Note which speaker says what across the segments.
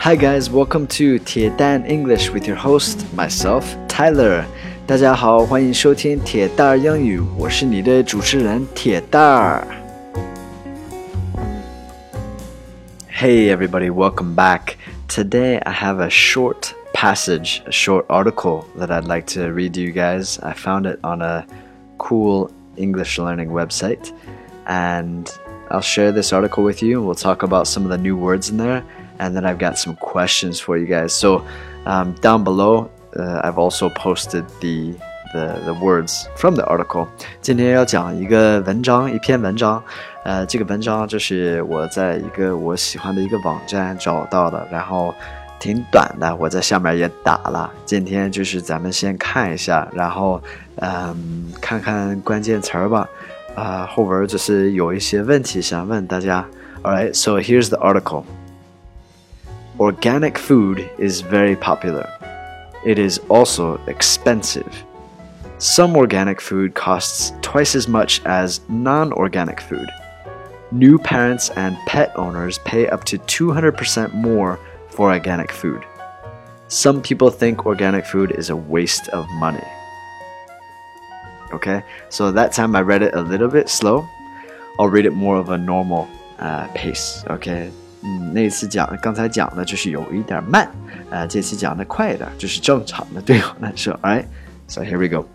Speaker 1: Hi guys, welcome to 铁蛋 English with your host myself Tyler. 大家好，欢迎收听铁蛋儿英语，我是你的主持人铁蛋儿。Hey everybody, welcome back. Today I have a short passage, a short article that I'd like to read to you guys. I found it on a cool English learning website and I'll share this article with you. We'll talk about some of the new words in there and then I've got some questions for you guys. So um, down below, uh, I've also posted the the the words from the article. 今天要讲一个文章，一篇文章。呃，这个文章就是我在一个我喜欢的一个网站找到的，然后挺短的，我在下面也打了。今天就是咱们先看一下，然后嗯，看看关键词儿吧。啊、呃，后边就是有一些问题想问大家。All right, so here's the article. Organic food is very popular. It is also expensive. Some organic food costs twice as much as non organic food. New parents and pet owners pay up to 200% more for organic food. Some people think organic food is a waste of money. Okay, so that time I read it a little bit slow. I'll read it more of a normal uh, pace. Okay, 嗯，那次讲刚才讲的就是有一点慢，呃，这次讲的快一点，就是正常的对我来说。Alright, so here we go.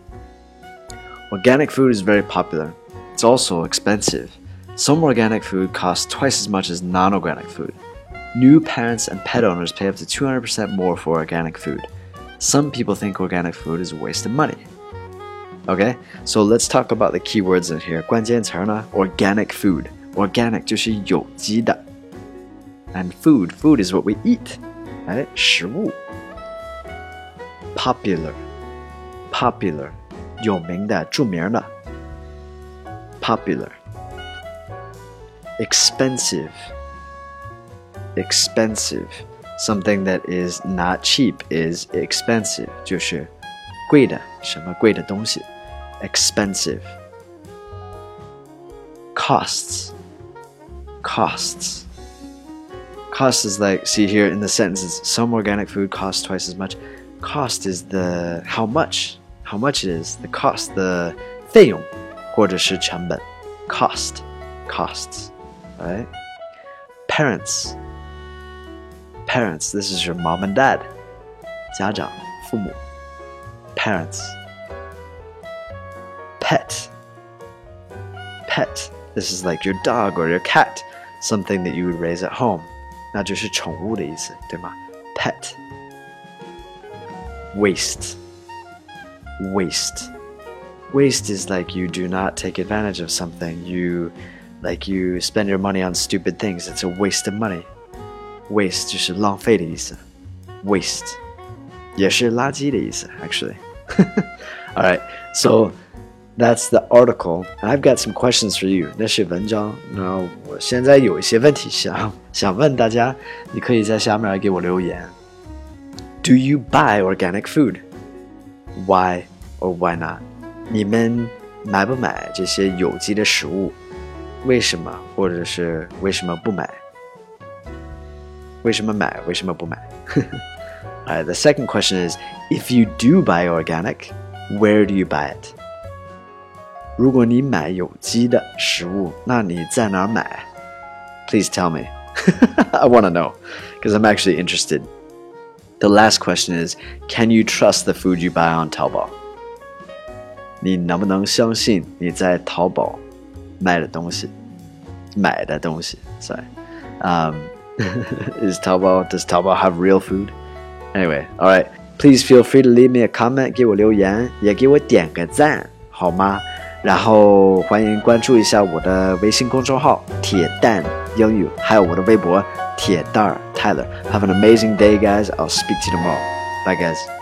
Speaker 1: Organic food is very popular. It's also expensive. Some organic food costs twice as much as non-organic food. New parents and pet owners pay up to 200% more for organic food. Some people think organic food is a waste of money. Okay, so let's talk about the keywords in here. 关键词呢，organic food. Organic 就是有机的。 and food. Food is what we eat. 哎，食物。Popular, popular，有名的、着名的。Popular. Expensive, expensive. Something that is not cheap is expensive. 就是贵的，什么贵的东西。Expensive. Costs, costs cost is like see here in the sentences some organic food costs twice as much cost is the how much how much it is the cost the 费用或者是成本 cost costs right parents parents this is your mom and dad 家长父母 parents pet pet this is like your dog or your cat something that you would raise at home 那就是宠物的意思，对吗？Pet。Waste。Waste。Waste is like you do not take advantage of something. You like you spend your money on stupid things. It's a waste of money. Waste 就是浪费的意思。Waste 也是垃圾的意思，actually. All right, so that's the article. I've got some questions for you. 那是文章。那我现在有一些问题想想问大家，你可以在下面给我留言。Do you buy organic food? Why or why not? 你们买不买这些有机的食物？为什么？或者是为什么不买？为什么买？为什么不买？Alright, the second question is, if you do buy organic, where do you buy it? 如果你买有机的食物，那你在哪儿买？Please tell me. I want to know because I'm actually interested. The last question is Can you trust the food you buy on Taobao? 你能不能相信你在淘宝卖的东西？买的东西，sorry. Um, is Taobao does Taobao have real food? Anyway, all right. Please feel free to leave me a comment，给我留言，也给我点个赞，好吗？ 然后欢迎关注一下我的微信公众号“铁蛋英语”，还有我的微博“铁蛋儿 Tyler”。Have an amazing day, guys. I'll speak to you tomorrow. Bye, guys.